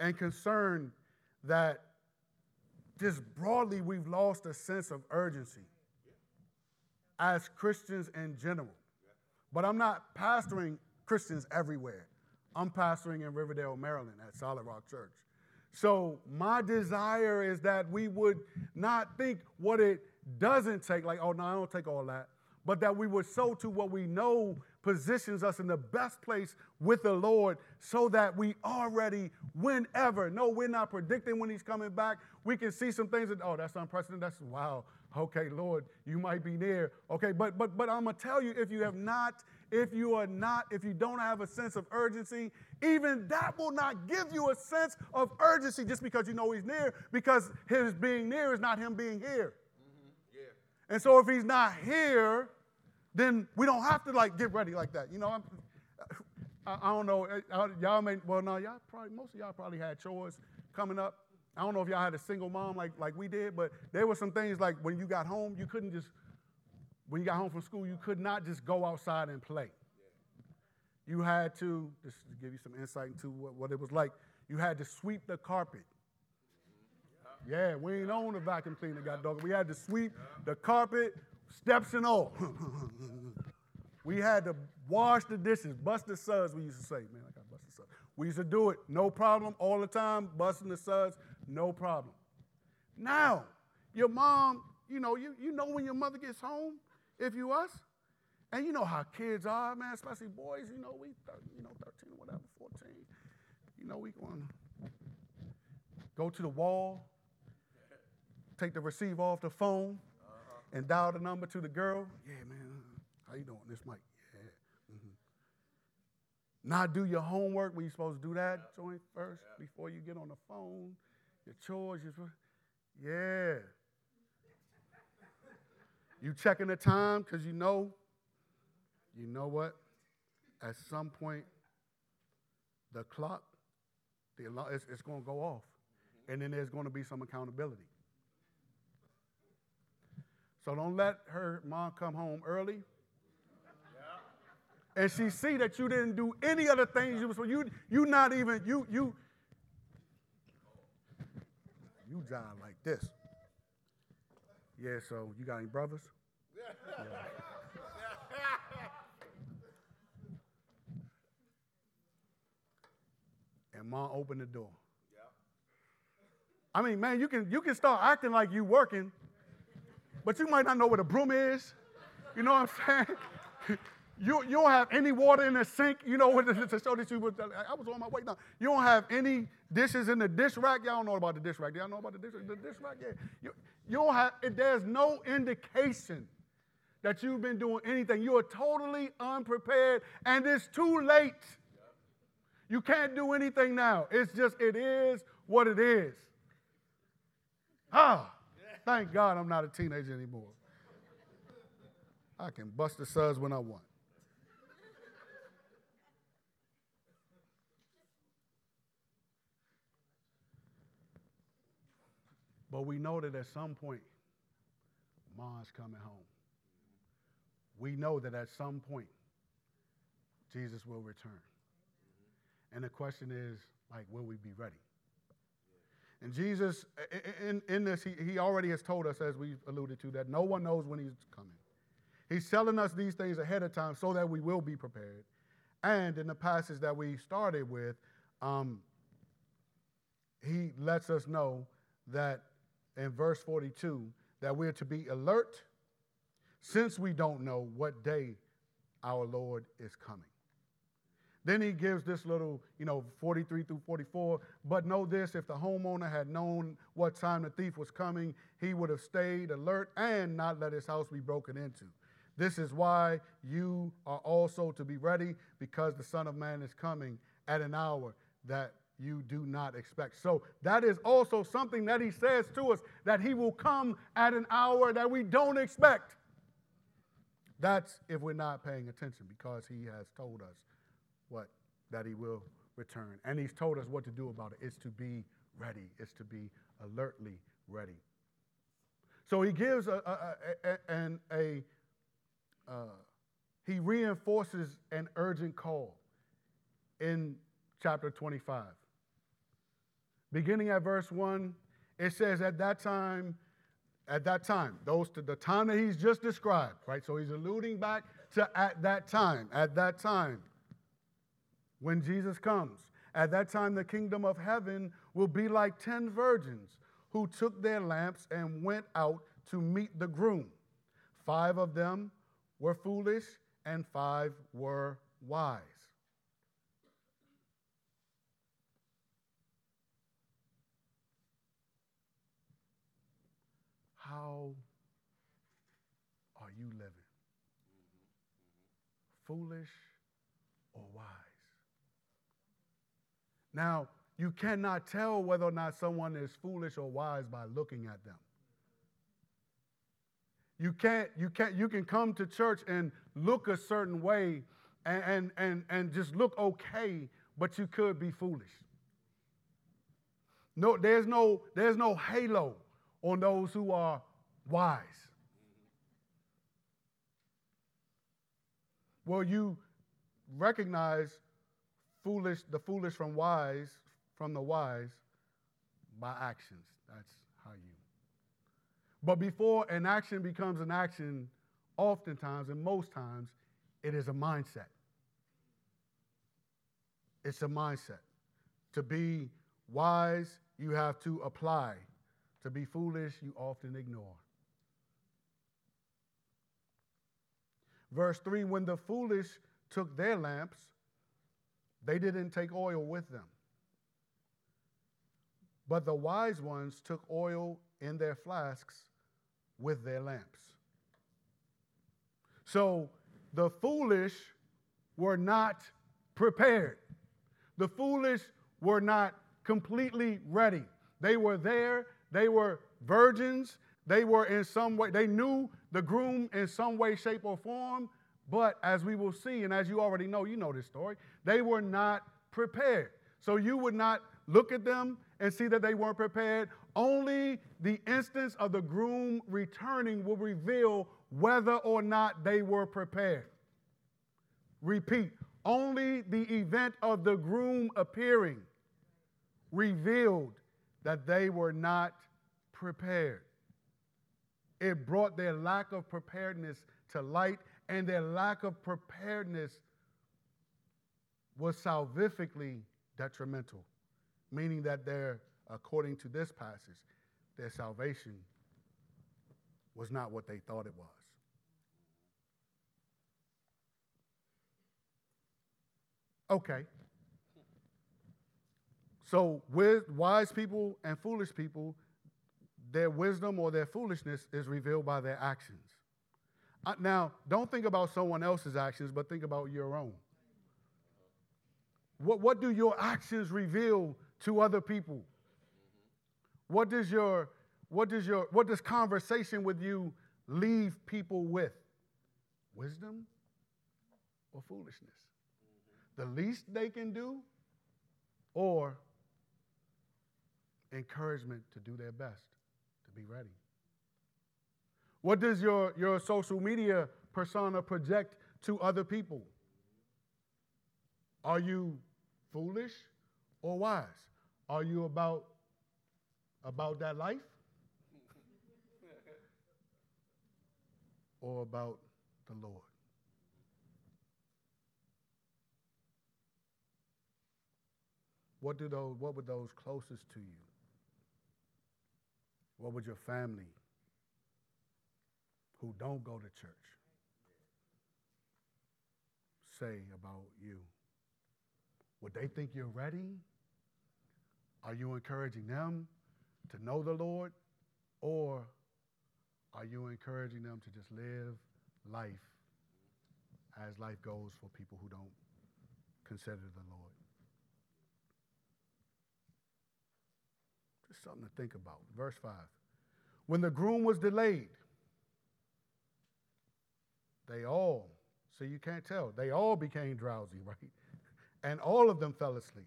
and concerned that just broadly we've lost a sense of urgency as Christians in general. But I'm not pastoring Christians everywhere. I'm pastoring in Riverdale, Maryland at Solid Rock Church. So my desire is that we would not think what it doesn't take, like, oh, no, I don't take all that, but that we would sow to what we know positions us in the best place with the Lord so that we already, whenever, no, we're not predicting when He's coming back. We can see some things that, oh, that's unprecedented. That's wow. Okay, Lord, you might be near. Okay, but but but I'm gonna tell you, if you have not, if you are not, if you don't have a sense of urgency, even that will not give you a sense of urgency just because you know he's near, because his being near is not him being here. Mm-hmm. yeah And so if he's not here, then we don't have to like get ready like that. You know, I'm, I, I don't know. Uh, y'all may, well, no, y'all probably, most of y'all probably had chores coming up. I don't know if y'all had a single mom like, like we did, but there were some things like when you got home, you couldn't just, when you got home from school, you could not just go outside and play. You had to, just to give you some insight into what, what it was like, you had to sweep the carpet. Yeah, we ain't own a vacuum cleaner, got dog. We had to sweep the carpet, steps and all. we had to wash the dishes, bust the suds, we used to say. Man, I got bust the suds. We used to do it, no problem, all the time, busting the suds, No problem. Now, your mom, you know, you, you know when your mother gets home, if you us, and you know how kids are, man, especially boys, you know, we, you know, 13 or whatever, 14. You know, we going to go to the wall, take the receiver off the phone. And dial the number to the girl. Yeah, man, how you doing? This Mike. Yeah. Mm-hmm. Not do your homework when you're supposed to do that joint first before you get on the phone. Your chores, your, yeah. You checking the time because you know, you know what? At some point, the clock, the alarm, it's, it's going to go off. And then there's going to be some accountability. So don't let her mom come home early. And she see that you didn't do any other things you were was you you not even you you you John like this. Yeah, so you got any brothers? Yeah. and mom opened the door. I mean, man, you can you can start acting like you working, but you might not know where the broom is. You know what I'm saying? You, you don't have any water in the sink, you know, what to show that you was, I was on my way down. You don't have any dishes in the dish rack. Y'all don't know about the dish rack. Y'all know about the dish, rack? the dish rack? Yeah. You, you don't have, there's no indication that you've been doing anything. You are totally unprepared, and it's too late. You can't do anything now. It's just, it is what it is. Ah, thank God I'm not a teenager anymore. I can bust the suds when I want. But we know that at some point, mom's coming home. We know that at some point, Jesus will return. And the question is, like, will we be ready? And Jesus, in, in this, he, he already has told us, as we've alluded to, that no one knows when he's coming. He's telling us these things ahead of time so that we will be prepared. And in the passage that we started with, um, he lets us know that in verse 42 that we're to be alert since we don't know what day our Lord is coming. Then he gives this little, you know, 43 through 44. But know this if the homeowner had known what time the thief was coming, he would have stayed alert and not let his house be broken into. This is why you are also to be ready because the Son of Man is coming at an hour that you do not expect. So that is also something that he says to us that he will come at an hour that we don't expect. That's if we're not paying attention because he has told us what that he will return. And he's told us what to do about it. It's to be ready. It's to be alertly ready. So he gives a, a, a, a, a uh, he reinforces an urgent call in chapter 25. Beginning at verse 1, it says, At that time, at that time, those to the time that he's just described, right? So he's alluding back to at that time, at that time, when Jesus comes. At that time, the kingdom of heaven will be like ten virgins who took their lamps and went out to meet the groom. Five of them were foolish, and five were wise. How are you living? Foolish or wise? Now, you cannot tell whether or not someone is foolish or wise by looking at them. You can't, you can't, you can come to church and look a certain way and, and, and, and just look okay, but you could be foolish. No, there's no, there's no halo on those who are wise. Well, you recognize foolish, the foolish from wise, from the wise by actions. That's how you. But before an action becomes an action, oftentimes and most times, it is a mindset. It's a mindset. To be wise you have to apply. To be foolish, you often ignore. Verse 3 When the foolish took their lamps, they didn't take oil with them. But the wise ones took oil in their flasks with their lamps. So the foolish were not prepared. The foolish were not completely ready. They were there, they were virgins, they were in some way, they knew the groom in some way, shape, or form, but as we will see, and as you already know, you know this story, they were not prepared. So you would not look at them and see that they weren't prepared. Only the instance of the groom returning will reveal whether or not they were prepared. Repeat, only the event of the groom appearing revealed that they were not prepared. It brought their lack of preparedness to light, and their lack of preparedness was salvifically detrimental, meaning that their, according to this passage, their salvation was not what they thought it was. Okay. So, with wise people and foolish people, their wisdom or their foolishness is revealed by their actions. Now, don't think about someone else's actions, but think about your own. What, what do your actions reveal to other people? What does your what does your what does conversation with you leave people with? Wisdom or foolishness? The least they can do or encouragement to do their best, to be ready. What does your, your social media persona project to other people? Are you foolish or wise? Are you about, about that life? or about the Lord? What do those what would those closest to you? What would your family who don't go to church say about you? Would they think you're ready? Are you encouraging them to know the Lord? Or are you encouraging them to just live life as life goes for people who don't consider the Lord? Just something to think about. Verse 5. When the groom was delayed, they all, so you can't tell, they all became drowsy, right? And all of them fell asleep.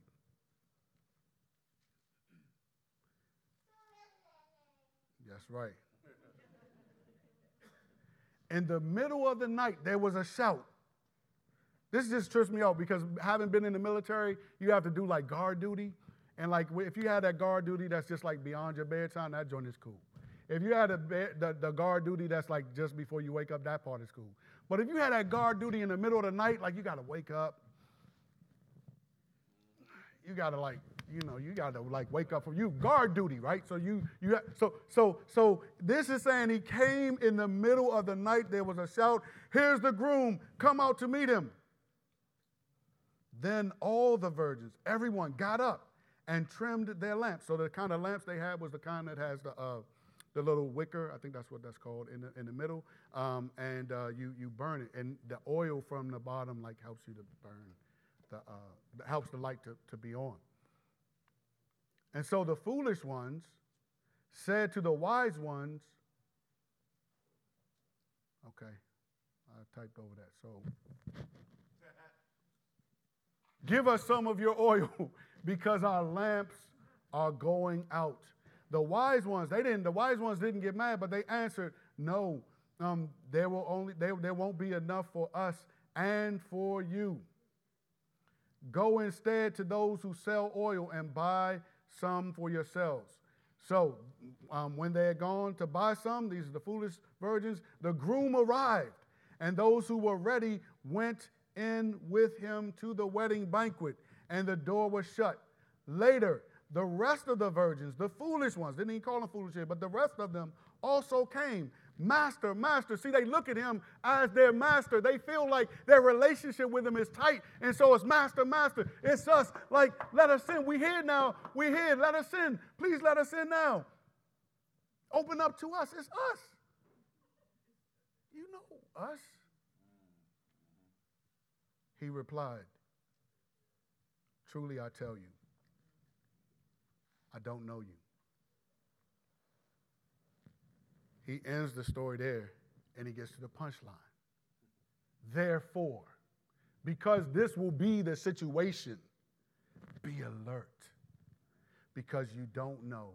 That's right. In the middle of the night, there was a shout. This just trips me out because having been in the military, you have to do like guard duty. And like if you had that guard duty that's just like beyond your bedtime, that joint is cool. If you had a the, the guard duty that's like just before you wake up, that part is cool. But if you had that guard duty in the middle of the night, like you got to wake up, you got to like, you know, you got to like wake up from you guard duty, right? So you you so so so this is saying he came in the middle of the night. There was a shout, "Here's the groom! Come out to meet him." Then all the virgins, everyone, got up and trimmed their lamps. So the kind of lamps they had was the kind that has the uh, the little wicker. I think that's what that's called in the, in the middle. Um, and uh, you you burn it, and the oil from the bottom like helps you to burn, the uh, helps the light to, to be on. And so the foolish ones said to the wise ones, okay, I typed over that. So give us some of your oil because our lamps are going out. The wise ones, they didn't, the wise ones didn't get mad, but they answered, no, um, there will only there, there won't be enough for us and for you. Go instead to those who sell oil and buy some for yourselves. So um, when they had gone to buy some, these are the foolish virgins, the groom arrived, and those who were ready went in with him to the wedding banquet, and the door was shut. Later, the rest of the virgins, the foolish ones, didn't he call them foolish but the rest of them also came. Master, master. See, they look at him as their master. They feel like their relationship with him is tight. And so it's master, master. It's us. Like, let us in. We're here now. We're here. Let us in. Please let us in now. Open up to us. It's us. You know us. He replied, Truly I tell you, I don't know you. He ends the story there and he gets to the punchline. Therefore, because this will be the situation, be alert because you don't know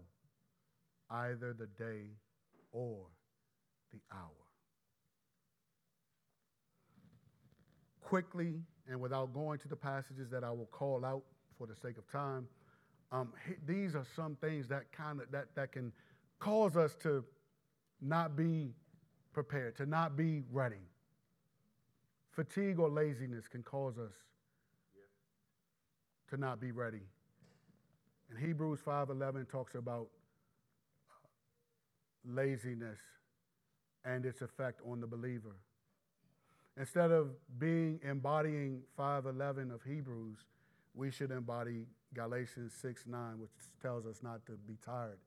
either the day or the hour. Quickly, and without going to the passages that I will call out for the sake of time, um, these are some things that kind of that, that can cause us to not be prepared, to not be ready. Fatigue or laziness can cause us to not be ready. And Hebrews 5:11 talks about laziness and its effect on the believer. Instead of being embodying 5:11 of Hebrews, we should embody Galatians 6:9, which tells us not to be tired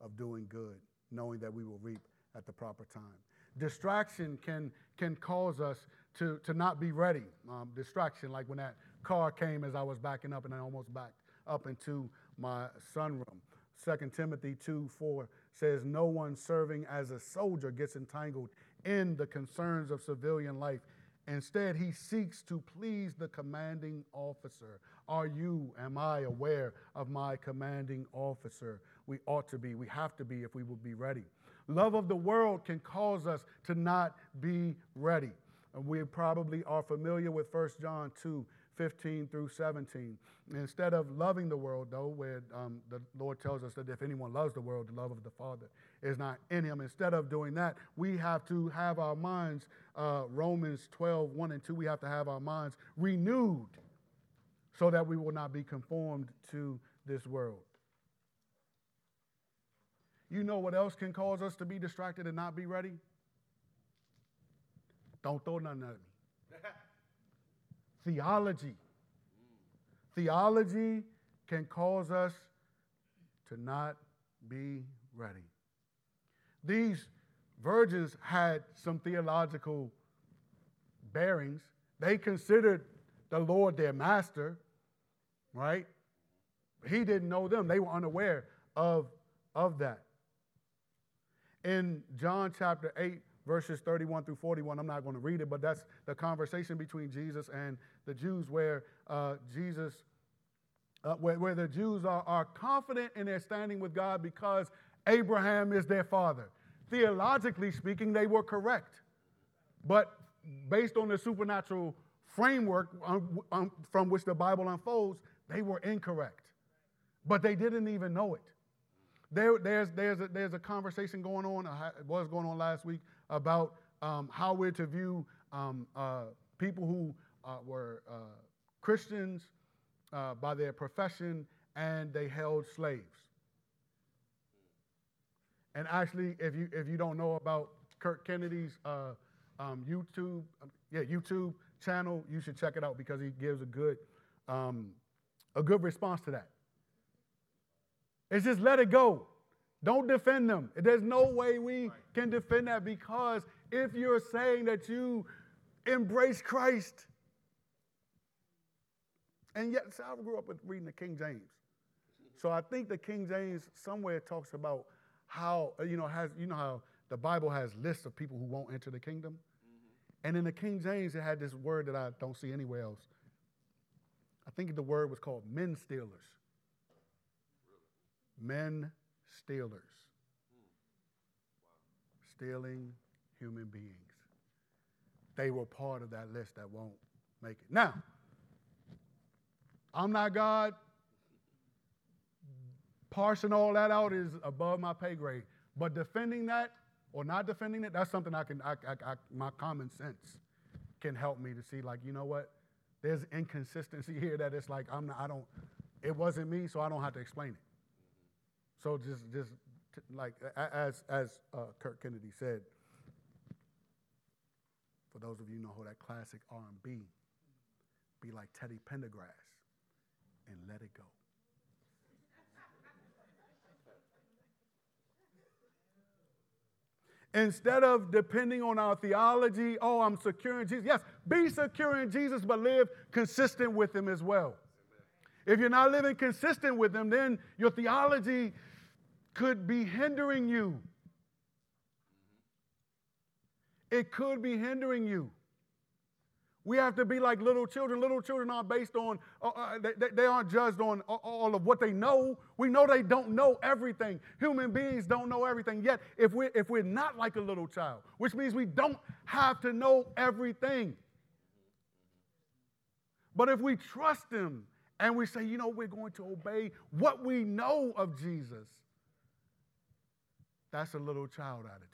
of doing good, knowing that we will reap at the proper time. Distraction can, can cause us to, to not be ready. Um, distraction, like when that car came as I was backing up and I almost backed up into my sunroom. 2 Timothy 2 4 says, No one serving as a soldier gets entangled in the concerns of civilian life. Instead, he seeks to please the commanding officer. Are you, am I aware of my commanding officer? We ought to be, we have to be if we will be ready. Love of the world can cause us to not be ready. And we probably are familiar with 1 John 2 15 through 17. Instead of loving the world, though, where um, the Lord tells us that if anyone loves the world, the love of the Father is not in him. Instead of doing that, we have to have our minds, uh, Romans 12 1 and 2, we have to have our minds renewed so that we will not be conformed to this world. You know what else can cause us to be distracted and not be ready? Don't throw nothing at me. Theology. Theology can cause us to not be ready. These virgins had some theological bearings. They considered the Lord their master, right? He didn't know them, they were unaware of, of that in John chapter 8, verses 31 through 41. I'm not going to read it, but that's the conversation between Jesus and the Jews where uh, Jesus, uh, where, where the Jews are, are confident in their standing with God because Abraham is their father. Theologically speaking, they were correct. But based on the supernatural framework um, um, from which the Bible unfolds, they were incorrect. But they didn't even know it. There, there's, there's, a, there's a conversation going on, uh, it was going on last week, about um, how we're to view um, uh, people who uh, were uh, Christians uh, by their profession and they held slaves. And actually, if you, if you don't know about Kirk Kennedy's um, YouTube, um, yeah, YouTube channel, you should check it out because he gives a good, um, a good response to that. It's just let it go. Don't defend them. There's no way we can defend that because if you're saying that you embrace Christ, and yet, so I grew up with reading the King James. So I think the King James somewhere talks about how, you know, has, you know how the Bible has lists of people who won't enter the kingdom? Mm-hmm. And in the King James, it had this word that I don't see anywhere else. I think the word was called men stealers men stealers, stealing human beings. They were part of that list that won't make it. Now, I'm not God. Parsing all that out is above my pay grade. But defending that or not defending it, that's something I can, I, I, I, my common sense can help me to see, like, you know what? There's inconsistency here that it's like, I'm not, I don't, it wasn't me, so I don't have to explain it. So just, just t- like as as uh, Kirk Kennedy said, for those of you know that classic R&B, be like Teddy Pendergrass and let it go. Instead of depending on our theology, oh, I'm secure in Jesus. Yes, be secure in Jesus, but live consistent with Him as well. If you're not living consistent with Him, then your theology could be hindering you. It could be hindering you. We have to be like little children. Little children aren't based on, uh, uh, they, they, aren't judged on all of what they know. We know they don't know everything. Human beings don't know everything. Yet, if we're, if we're not like a little child, which means we don't have to know everything. But if we trust Him and we say, you know, we're going to obey what we know of Jesus, that's a little child attitude.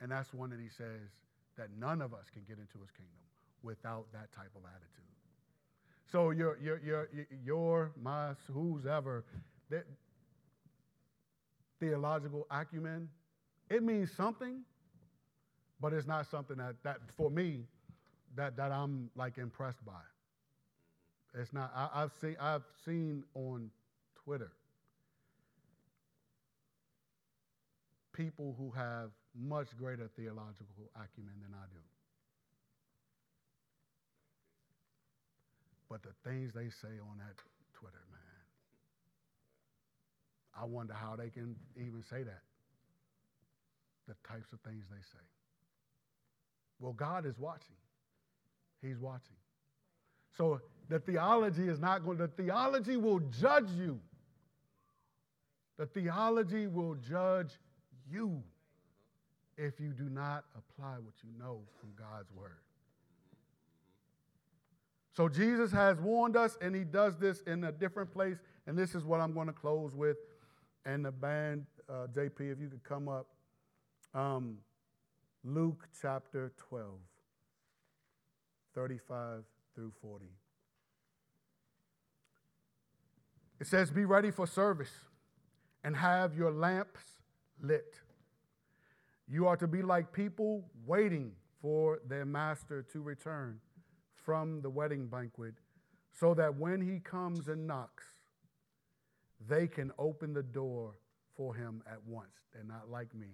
And that's one that He says, that none of us can get into his kingdom without that type of attitude. So your your your your my who's ever that theological acumen, it means something, but it's not something that that for me that that I'm like impressed by. It's not. I, have seen I've seen on Twitter people who have much greater theological acumen than I do. But the things they say on that Twitter, man, I wonder how they can even say that. The types of things they say. Well, God is watching. He's watching. So the theology is not going, the theology will judge you. The theology will judge you if you do not apply what you know from God's word. So Jesus has warned us, and he does this in a different place. And this is what I'm going to close with. And the band, uh, JP, if you could come up. Um, Luke chapter 12, 35 through 40. It says, Be ready for service and have your lamps lit you are to be like people waiting for their master to return from the wedding banquet, so that when he comes and knocks, they can open the door for him at once. They're not like me,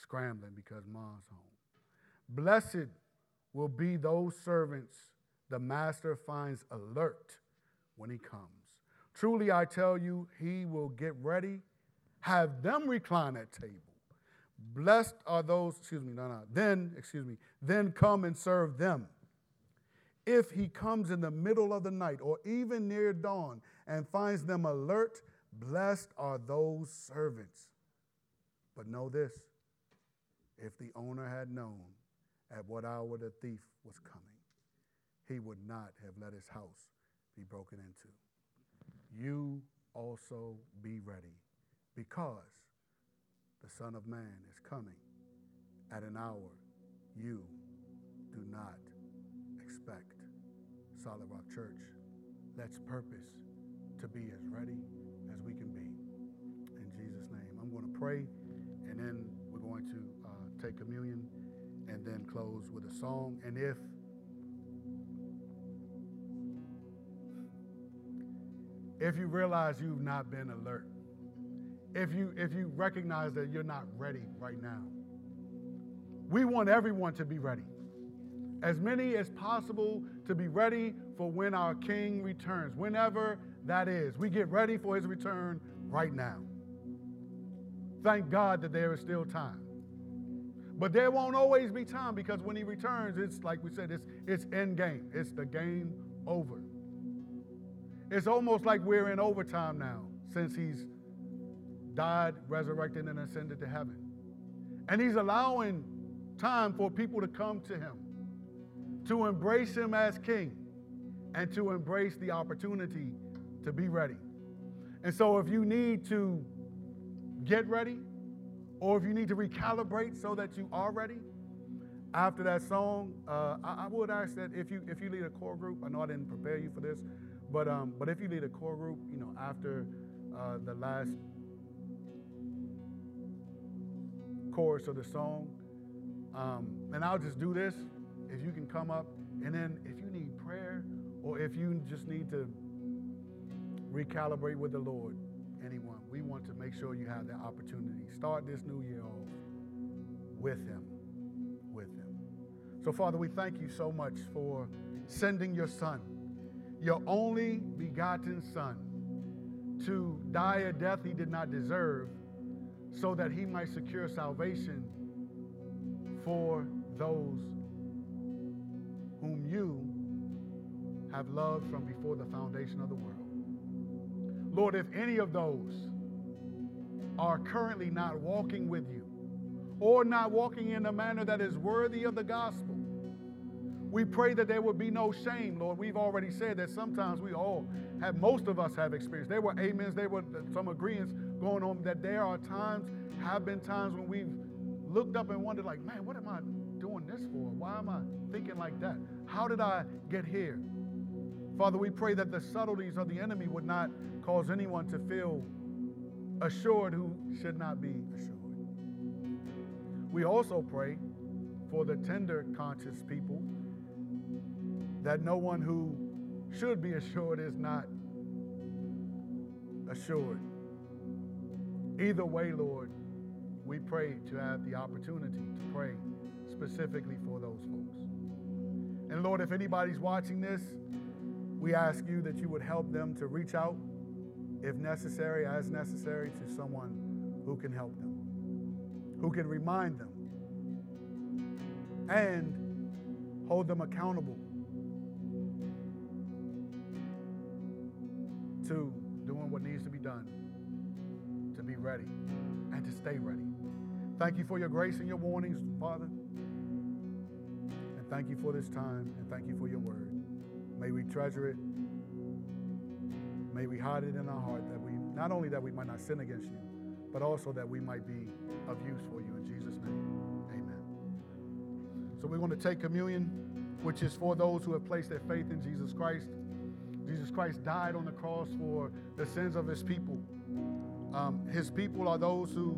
scrambling because mom's home. Blessed will be those servants the master finds alert when he comes. Truly, I tell you, he will get ready, have them recline at table Blessed are those, excuse me, no, no, then, excuse me, then come and serve them. If he comes in the middle of the night or even near dawn and finds them alert, blessed are those servants. But know this if the owner had known at what hour the thief was coming, he would not have let his house be broken into. You also be ready because the Son of Man is coming at an hour you do not expect. Solid Rock Church, let's purpose to be as ready as we can be. In Jesus' name, I'm going to pray, and then we're going to uh, take communion and then close with a song. And if if you realize you've not been alert, if you if you recognize that you're not ready right now. We want everyone to be ready. As many as possible to be ready for when our king returns, whenever that is. We get ready for his return right now. Thank God that there is still time. But there won't always be time because when he returns, it's like we said, it's, it's end game. It's the game over. It's almost like we're in overtime now since he's died, resurrected, and ascended to heaven. And he's allowing time for people to come to him, to embrace him as king, and to embrace the opportunity to be ready. And so, if you need to get ready, or if you need to recalibrate so that you are ready, after that song, uh, I, I, would ask that if you if you lead a core group, I know I didn't prepare you for this, but um, but if you lead a core group, you know, after uh, the last chorus of the song. Um, and I'll just do this. If you can come up, and then if you need prayer or if you just need to recalibrate with the Lord, anyone, we want to make sure you have that opportunity. Start this new year off with Him. With Him. So, Father, we thank you so much for sending your Son, your only begotten Son, to die a death He did not deserve so that He might secure salvation for those whom you have loved from before the foundation of the world. Lord, if any of those are currently not walking with you or not walking in a manner that is worthy of the gospel, we pray that there will be no shame, Lord. We've already said that sometimes we all have, most of us have experienced. There were amens, there were some agreements going on that there are times, have been times when we've looked up and wondered, like, man, what am I doing this for? Why am I thinking like that? How did I get here? Father, we pray that the subtleties of the enemy would not cause anyone to feel assured who should not be assured. We also pray for the tender conscious people that no one who should be assured is not assured. Either way, Lord, we pray to have the opportunity to pray specifically for those folks. And Lord, if anybody's watching this, we ask you that you would help them to reach out, if necessary, as necessary, to someone who can help them, who can remind them, and hold them accountable to doing what needs to be done ready and to stay ready. Thank you for your grace and your warnings, Father. And thank you for this time and thank you for your word. May we treasure it. May we hide it in our heart that we not only that we might not sin against you, but also that we might be of use for you in Jesus' name. Amen. So we're going to take communion, which is for those who have placed their faith in Jesus Christ. Jesus Christ died on the cross for the sins of his people. Um, his people are those who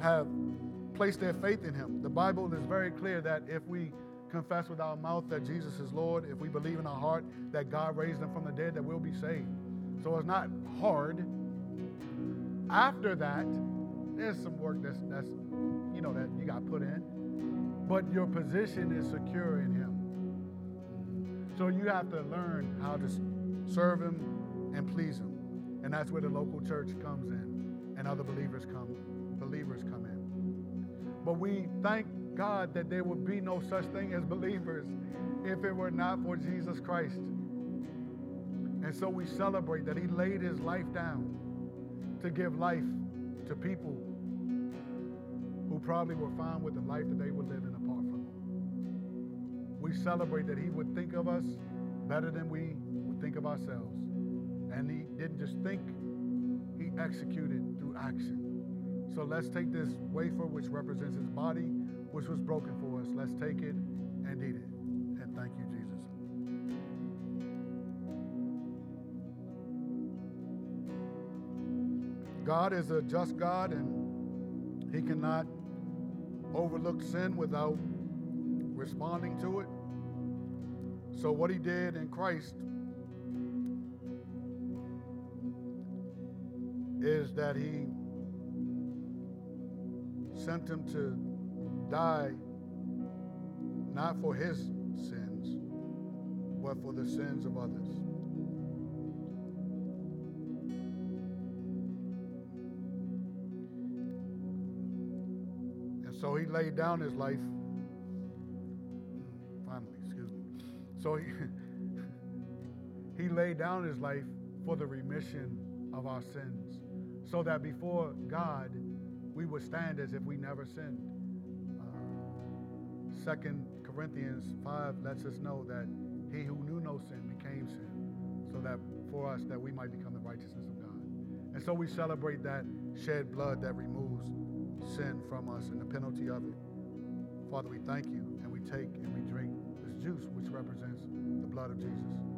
have placed their faith in him. The Bible is very clear that if we confess with our mouth that Jesus is Lord, if we believe in our heart that God raised him from the dead, that we'll be saved. So it's not hard. After that, there's some work that's that's you know that you got put in, but your position is secure in Him. So you have to learn how to serve Him and please Him, and that's where the local church comes in, and other believers come believers come in. But we thank God that there would be no such thing as believers if it were not for Jesus Christ. And so we celebrate that He laid His life down to give life to people who probably were fine with the life that they were living apart from Him. We celebrate that He would think of us better than we would think of ourselves. And He didn't just think, He executed through action. So let's take this wafer, which represents His body, which was broken for us. Let's take it and eat it. And thank you, Jesus. God is a just God and He cannot overlook sin without responding to it. So, what He did in Christ is that He sent Him to die not for His sins, but for the sins of others. And so he laid down his life. Finally, excuse me. So he, he laid down his life for the remission of our sins, so that before God we would stand as if we never sinned. Uh, Second Corinthians 5 lets us know that he who knew no sin became sin, so that for us that we might become the righteousness of God. And so we celebrate that shed blood that removes sin from us and the penalty of it. Father, we thank you and we take and we drink this juice which represents the blood of Jesus.